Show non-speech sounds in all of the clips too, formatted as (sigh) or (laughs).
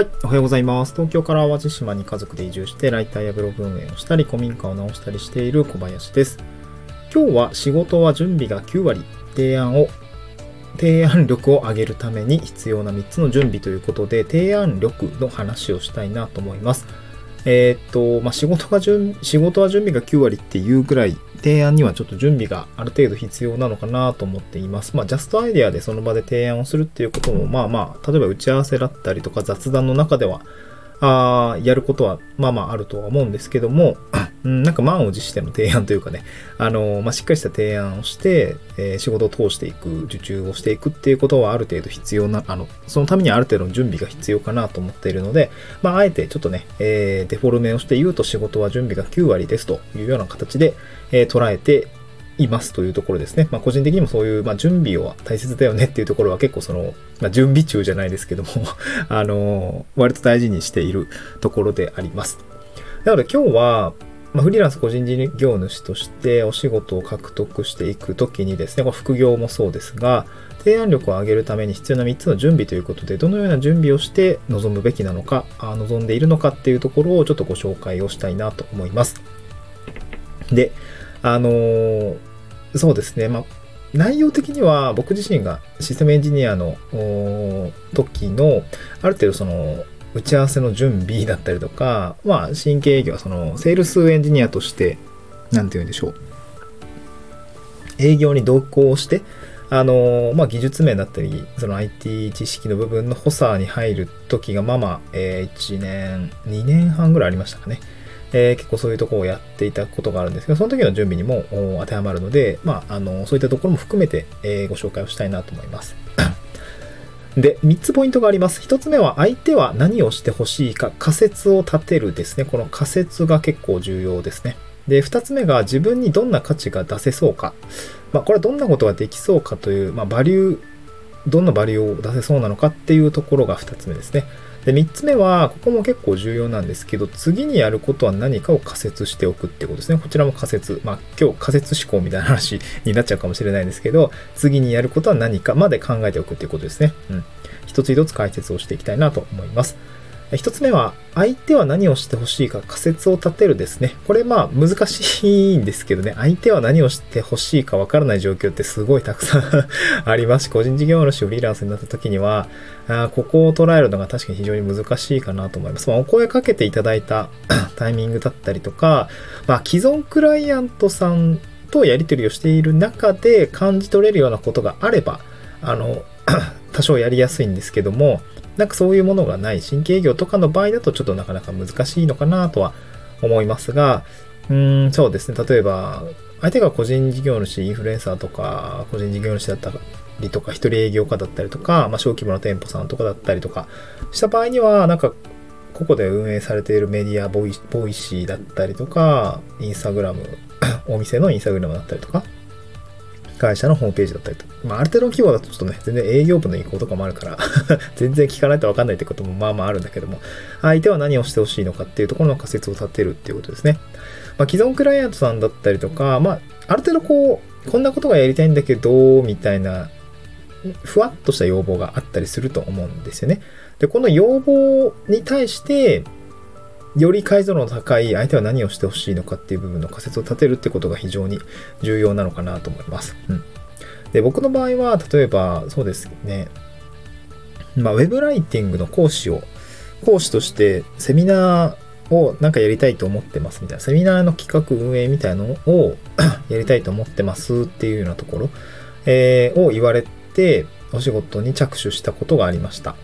はい、おはようございます。東京から淡路島に家族で移住して、ライターやブログ運営をしたり、古民家を直したりしている小林です。今日は仕事は準備が9割、提案を、提案力を上げるために必要な3つの準備ということで、提案力の話をしたいなと思います。えーっと、まあ、仕事が準、仕事は準備が9割っていうぐらい、提案にはちょっと準備がある程度必要なのかなと思っています。まあ、ジャストアイデアでその場で提案をするっていうことも、まあまあ、例えば打ち合わせだったりとか雑談の中では、あーやることはまあまああるとは思うんですけども、うん、なんか満を持しての提案というかね、あのまあ、しっかりした提案をして、えー仕事を通していく、受注をしていくっていうことはある程度必要な、あの、そのためにある程度の準備が必要かなと思っているので、まあ、あえてちょっとね、えーデフォルメをして言うと仕事は準備が9割ですというような形で、えー捉えていますというところですね。まあ、個人的にもそういう、まあ、準備は大切だよねっていうところは結構その、まあ、準備中じゃないですけども、(laughs) あの割と大事にしているところであります。なので今日は、まあ、フリーランス個人事業主としてお仕事を獲得していくときにですね、これ副業もそうですが、提案力を上げるために必要な3つの準備ということで、どのような準備をして臨むべきなのか、あ望んでいるのかっていうところをちょっとご紹介をしたいなと思います。で、あのーそうですね、まあ、内容的には僕自身がシステムエンジニアの時のある程度その打ち合わせの準備だったりとか、まあ、新規営業はそのセールスエンジニアとして、なんて言うんでしょう。営業に同行して、あのまあ、技術面だったり、その IT 知識の部分の補佐に入る時が、まあまあ、えー1年、2年半ぐらいありましたかね。えー結構そういうとこをやっていたことがあるんですけど、その時の準備にも当てはまるので、まあ、あの、そういったところも含めて、えーご紹介をしたいなと思います。で、3つポイントがあります。1つ目は、相手は何をしてほしいか、仮説を立てるですね。この仮説が結構重要ですね。で、2つ目が、自分にどんな価値が出せそうか。まあ、これはどんなことができそうかという、まあ、バリュー、どんなバリューを出せそうなのかっていうところが2つ目ですね。で、3つ目は、ここも結構重要なんですけど、次にやることは何かを仮説しておくってことですね。こちらも仮説。まあ、今日仮説思考みたいな話になっちゃうかもしれないんですけど、次にやることは何かまで考えておくっていうことですね。うん。一つ一つ解説をしていきたいなと思います。一つ目は、相手は何をしてほしいか仮説を立てるですね。これまあ難しいんですけどね、相手は何をしてほしいかわからない状況ってすごいたくさんありますし、個人事業主フリーランスになった時には、あここを捉えるのが確かに非常に難しいかなと思います。まあ、お声かけていただいた (coughs) タイミングだったりとか、まあ、既存クライアントさんとやり取りをしている中で感じ取れるようなことがあれば、あの、多少やりやすいんですけども、なんかそういうものがない新規営業とかの場合だとちょっとなかなか難しいのかなとは思いますが、うーん、そうですね。例えば、相手が個人事業主、インフルエンサーとか、個人事業主だったりとか、一人営業家だったりとか、まあ、小規模な店舗さんとかだったりとかした場合には、なんか、ここで運営されているメディアボイ、 Voicy だったりとか、インスタグラム、お店のインスタグラムだったりとか、会社のホームページだったりと、まあ、ある程度の規模だとちょっとね、全然営業部の意向とかもあるから、(laughs) 全然聞かないと分かんないってこともまあまああるんだけども、相手は何をしてほしいのかっていうところの仮説を立てるっていうことですね。まあ、既存クライアントさんだったりとか、まあ、ある程度こう、こんなことがやりたいんだけど、みたいな、ふわっとした要望があったりすると思うんですよね。で、この要望に対して、より解像度の高い相手は何をしてほしいのかっていう部分の仮説を立てるってことが非常に重要なのかなと思います。うん。で、僕の場合は、例えば、そうですね、まあ、ウェブライティングの講師を、講師としてセミナーをなんかやりたいと思ってますみたいな、セミナーの企画運営みたいなのを (coughs) やりたいと思ってますっていうようなところ、えーを言われて、お仕事に着手したことがありました。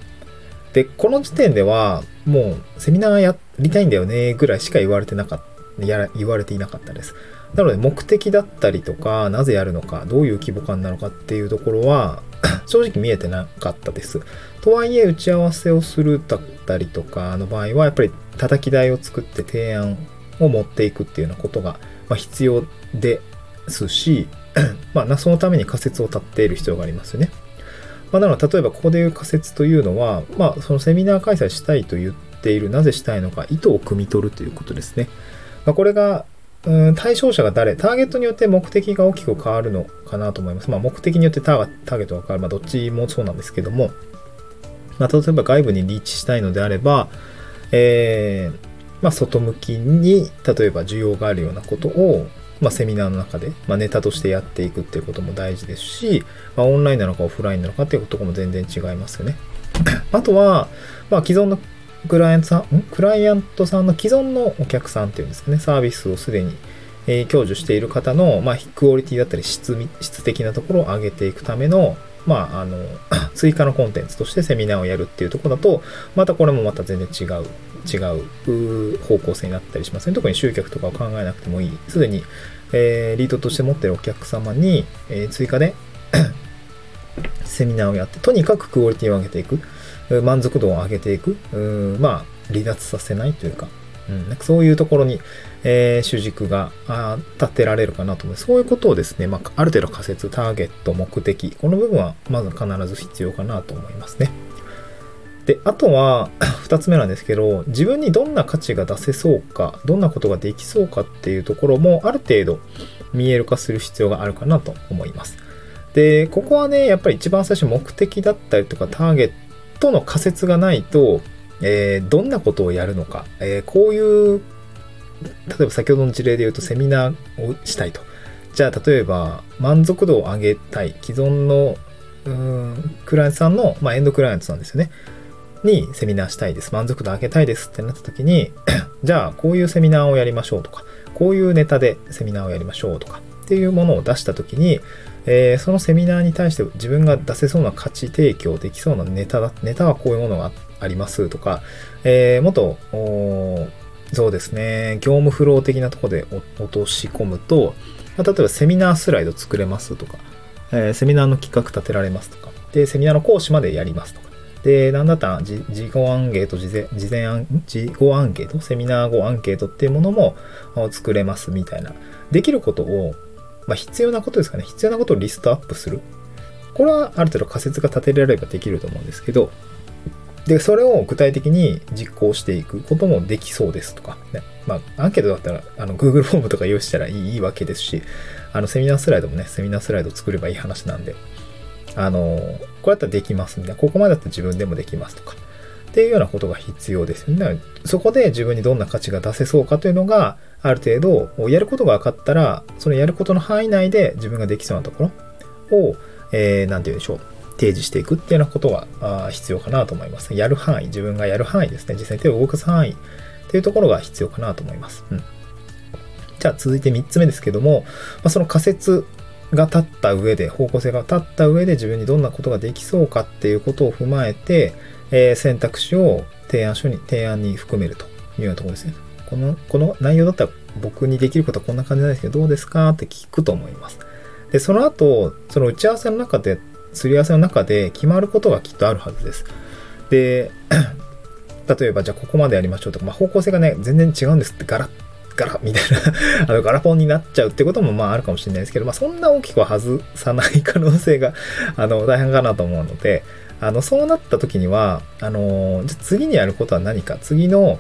で、この時点では、もう、セミナーやりたいんだよね、ぐらいしか言われてなかった、や言われていなかったです。なので、目的だったりとか、なぜやるのか、どういう規模感なのかっていうところは、(coughs) 正直見えてなかったです。とはいえ、打ち合わせをするだったりとかの場合は、やっぱり叩き台を作って提案を持っていくっていうようなことが、ま、必要ですし、(coughs) まあ、そのために仮説を立っている必要がありますよね。まあ、なので、例えばここでいう仮説というのは、まあ、そのセミナー開催したいと言っている、なぜしたいのか、意図を汲み取るということですね。まあ、これが、うん対象者が誰、ターゲットによって目的が大きく変わるのかなと思います。まあ、目的によってターターゲットが変わる、まあ、どっちもそうなんですけども、まあ、例えば外部にリーチしたいのであれば、えー、まあ、外向きに、例えば需要があるようなことを、まあ、セミナーの中で、まあ、ネタとしてやっていくっていうことも大事ですし、まあ、オンラインなのかオフラインなのかっていうとこも全然違いますよね。(coughs) あとは、まあ、既存のクライアントさん、クライアントさんの既存のお客さんっていうんですかね、サービスをすでに、えー、享受している方の、まあ、クオリティだったり質、質的なところを上げていくための、まあ、あの、(coughs) 追加のコンテンツとしてセミナーをやるっていうとこだと、またこれもまた全然違う、違う方向性になったりしますね。特に集客とかを考えなくてもいい。すでに、えー、リードとして持ってるお客様に、えー、追加で (coughs) セミナーをやって、とにかくクオリティを上げていく。満足度を上げていく。まあ、離脱させないというか、うん、なんかそういうところに、えー、主軸が立てられるかなと思う。そういうことをですね、まあ、ある程度仮説、ターゲット、目的、この部分はまず必ず必要かなと思いますね。で、あとは、(coughs) 二つ目なんですけど、自分にどんな価値が出せそうか、どんなことができそうかっていうところも、ある程度見える化する必要があるかなと思います。で、ここはね、やっぱり一番最初目的だったりとか、ターゲットの仮説がないと、えー、どんなことをやるのか、えー、こういう例えば先ほどの事例で言うとセミナーをしたいと。じゃあ例えば満足度を上げたい既存のうーんクライアントさんの、まあ、エンドクライアントさんですよね。にセミナーしたいです。満足度上げたいですってなった時に (clears throat) じゃあこういうセミナーをやりましょうとか、こういうネタでセミナーをやりましょうとかっていうものを出した時に、えー、そのセミナーに対して自分が出せそうな価値提供できそうなネタだ、ネタはこういうものがありますとか、えー、もっと、そうですね、業務フロー的なとこで落とし込むと、ま、例えばセミナースライド作れますとか、えー、セミナーの企画立てられますとか、で、セミナーの講師までやりますとか、で、なんだったら、自己アンケート、事前、事前アン、自己アンケート、セミナー後アンケートっていうものも作れますみたいな。できることを、まあ、必要なことですかね。必要なことをリストアップする。これはある程度仮説が立てられればできると思うんですけど、で、それを具体的に実行していくこともできそうですとか、ね。まあ、アンケートだったら、あの、Google フォームとか用意したらいいいいわけですし、あの、セミナースライドもね、セミナースライド作ればいい話なんで、あの、これだったらできますみたいな、ここまでだったら自分でもできますとか、っていうようなことが必要ですよね。そこで自分にどんな価値が出せそうかというのが、ある程度、やることが分かったら、そのやることの範囲内で自分ができそうなところを、えー、なんて言うんでしょう。提示していくっていうようなことが必要かなと思います。やる範囲、自分がやる範囲ですね。実際に手を動かす範囲っていうところが必要かなと思います。うん。じゃあ続いて3つ目ですけども、まあ、その仮説が立った上で、方向性が立った上で自分にどんなことができそうかっていうことを踏まえて、えー、選択肢を提案書に、提案に含めるというようなところですね。この、この内容だったら僕にできることはこんな感じなんですけど、どうですかって聞くと思います。で、その後、その打ち合わせの中で、すり合わせの中で決まることがきっとあるはずです。で、(clears throat) 例えば、じゃあここまでやりましょうとか、まあ、方向性がね、全然違うんですってガラッ、ガラみたいな。あの、ガラポンになっちゃうってこともまああるかもしれないですけど、まあそんな大きくは外さない可能性があの、大変かなと思うので、あの、そうなった時には、あの、じゃ次にやることは何か、次の、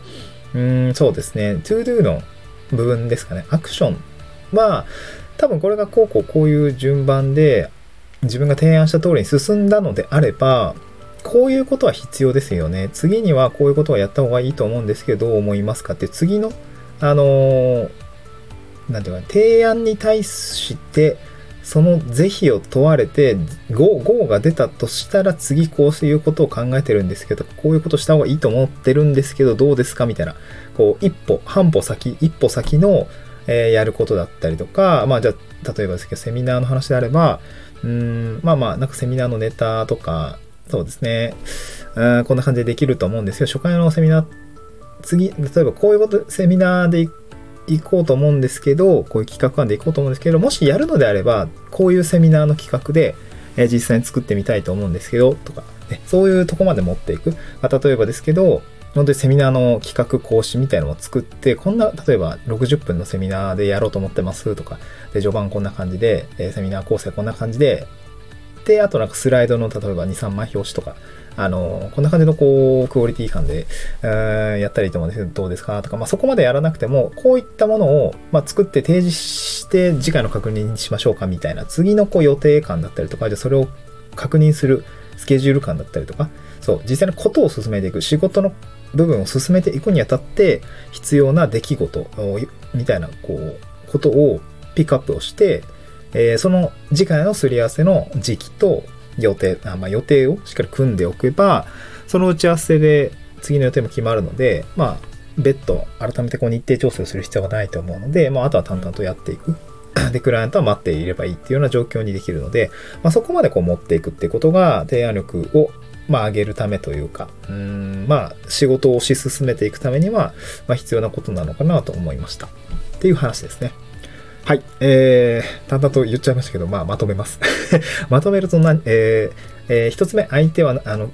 うん、そうですね、to do の部分ですかね、アクションは、多分これがこうこうこういう順番で自分が提案した通りに進んだのであれば、こういうことは必要ですよね。次にはこういうことはやった方がいいと思うんですけど、どう思いますかって。次の、あのー、なんていうか、提案に対して、その是非を問われて、5、5が出たとしたら次こういうことを考えてるんですけど、こういうことした方がいいと思ってるんですけど、どうですかみたいな、こう、一歩、半歩先、一歩先の、えー、やることだったりとか、まあじゃあ、例えばですけど、セミナーの話であれば、うん、まあまあ、なんかセミナーのネタとか、そうですね、うん、こんな感じでできると思うんですけど、初回のセミナー、次、例えばこういうこと、セミナーで行こうと思うんですけど、こういう企画案で行こうと思うんですけど、もしやるのであれば、こういうセミナーの企画で、え、実際に作ってみたいと思うんですけど、とか、ね、そういうとこまで持っていく。まあ、例えばですけど、本当にセミナーの企画講師みたいなのを作って、こんな、例えば60分のセミナーでやろうと思ってますとか、で、序盤こんな感じで、えセミナー構成こんな感じで、で、あとなんかスライドの例えば2、3枚表紙とか、あの、こんな感じのこう、クオリティ感で、えー、やったらいいと思うんですど、うですかとか、まあ、そこまでやらなくても、こういったものを、まあ、作って提示して次回の確認しましょうかみたいな、次のこう予定感だったりとか、じゃそれを確認するスケジュール感だったりとか、そう、実際のことを進めていく、仕事の部分を進めていくにあたって必要な出来事みたいな、こう、ことをピックアップをして、えー、その次回のすり合わせの時期と予定、あまあ、予定をしっかり組んでおけば、その打ち合わせで次の予定も決まるので、まあ、別途改めてこう日程調整をする必要がないと思うので、まあ、あとは淡々とやっていく。(clears throat) で、クライアントは待っていればいいっていうような状況にできるので、まあ、そこまでこう持っていくっていうことが提案力をまあ、上げるためというか、うん、まあ、仕事を推し進めていくためには、まあ、必要なことなのかなと思いました。っていう話ですね。はい。えー、淡々と言っちゃいましたけど、まあ、まとめます。(laughs) まとめるとな、えー、えー、一つ目、相手は、あの、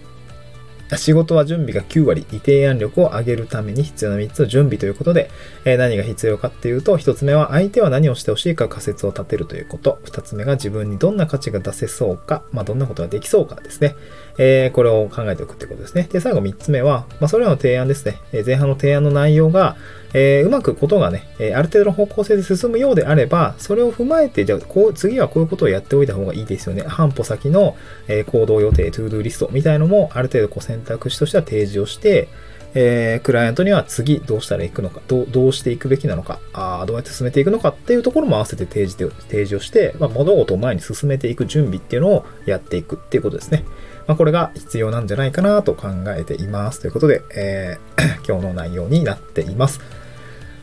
仕事は準備が9割、提案力を上げるために必要な3つの準備ということで、えー、何が必要かっていうと、1つ目は相手は何をしてほしいか仮説を立てるということ。2つ目が自分にどんな価値が出せそうか、まあ、どんなことができそうかですね。えー、これを考えておくってことですね。で、最後3つ目は、まあ、それらの提案ですね。えー、前半の提案の内容が、えー、うまくことがね、えある程度の方向性で進むようであれば、それを踏まえて、じゃあ、こう、次はこういうことをやっておいた方がいいですよね。半歩先の、え行動予定、 To Do リストみたいのも、ある程度こう選択肢としては提示をして、えー、クライアントには次どうしたらいくのか、どうしていくべきなのか、あどうやって進めていくのかっていうところも合わせて提示で提示をして、まあ、物事を前に進めていく準備っていうのをやっていくっていうことですね。まあ、これが必要なんじゃないかなと考えています。ということで、えー、(coughs) 今日の内容になっています。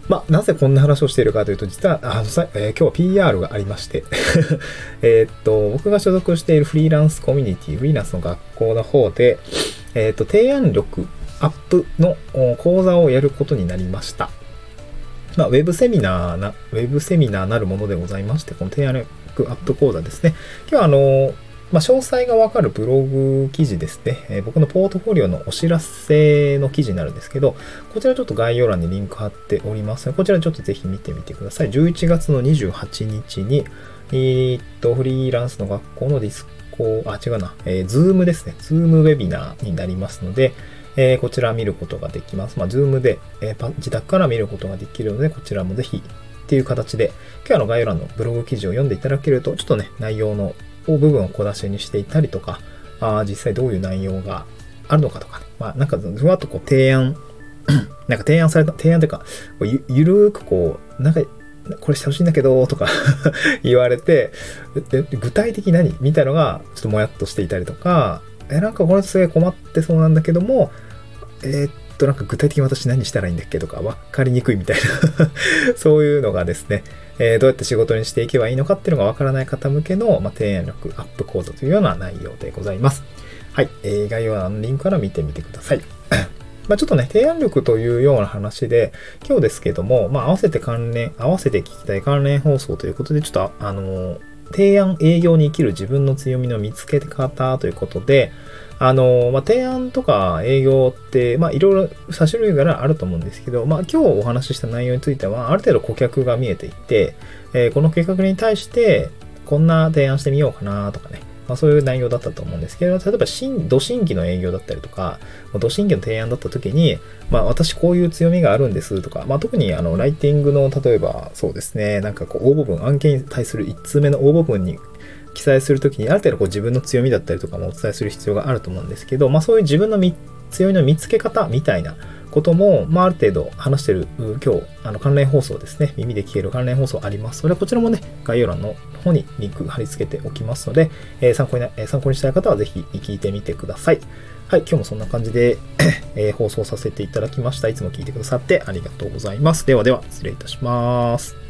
まあ、なぜこんな話をしているかというと、実は、あのさ、えー、今日は PR がありまして (laughs) えっと、僕が所属しているフリーランスコミュニティ、フリーランスの学校の方で、えっ、と、提案力アップの講座をやることになりました。まあ、ウェブセミナーな、ウェブセミナーなるものでございまして、この提案力アップ講座ですね。今日はあの、まあ、詳細がわかるブログ記事ですね、えー、僕のポートフォリオのお知らせの記事になるんですけど、こちらちょっと概要欄にリンク貼っております、こちらちょっとぜひ見てみてください。11月の28日に、えー、っと、フリーランスの学校のディスコ、あ、違うな、えー、 Zoom ですね。 Zoom ウェビナーになりますので、えー、こちら見ることができます。まあ、ズームで、えー、自宅から見ることができるので、こちらもぜひっていう形で、今日の概要欄のブログ記事を読んでいただけると、ちょっとね、内容の部分を小出しにしていたりとか、あ実際どういう内容があるのかとか。ね、まあ、なんかふわっとこう提案、(clears throat) なんか提案された、提案というか、ゆゆるーくこう、なんか、これしてほしいんだけど、とか (laughs) 言われて、具体的に何？みたいのが、ちょっともやっとしていたりとか、え、なんかこれすごい困ってそうなんだけども、えー、っと、なんか具体的に私何したらいいんだっけとか分かりにくいみたいな。(laughs) そういうのがですね、えー、どうやって仕事にしていけばいいのかっていうのが分からない方向けの、まあ、提案力アップ講座というような内容でございます。はい。えー、概要欄のリンクから見てみてください。(coughs) まあちょっとね、提案力というような話で、今日ですけども、まあ合わせて関連、合わせて聞きたい関連放送ということで、ちょっとあのー、提案営業に生きる自分の強みの見つけ方ということで、あの、まあ、提案とか営業って、まあ、いろいろ差し類があると思うんですけど、まあ、今日お話しした内容については、ある程度顧客が見えていて、えー、この計画に対して、こんな提案してみようかなとかね、まあ、そういう内容だったと思うんですけど、例えば新、土新規の営業だったりとか、土新規の提案だった時に、まあ、私こういう強みがあるんですとか、まあ、特にあの、ライティングの、例えばそうですね、なんかこう、応募文、案件に対する1通目の応募文に記載するときに、ある程度こう自分の強みだったりとかもお伝えする必要があると思うんですけど、まあそういう自分の強みの見つけ方みたいなことも、まあある程度話してる今日、あの関連放送ですね、耳で聞ける関連放送あります。それはこちらもね、概要欄の方にリンク貼り付けておきますので、えー、参考に、え、参考にしたい方はぜひ聞いてみてください。はい、今日もそんな感じで (coughs) えー、放送させていただきました。いつも聞いてくださってありがとうございます。ではでは、失礼いたします。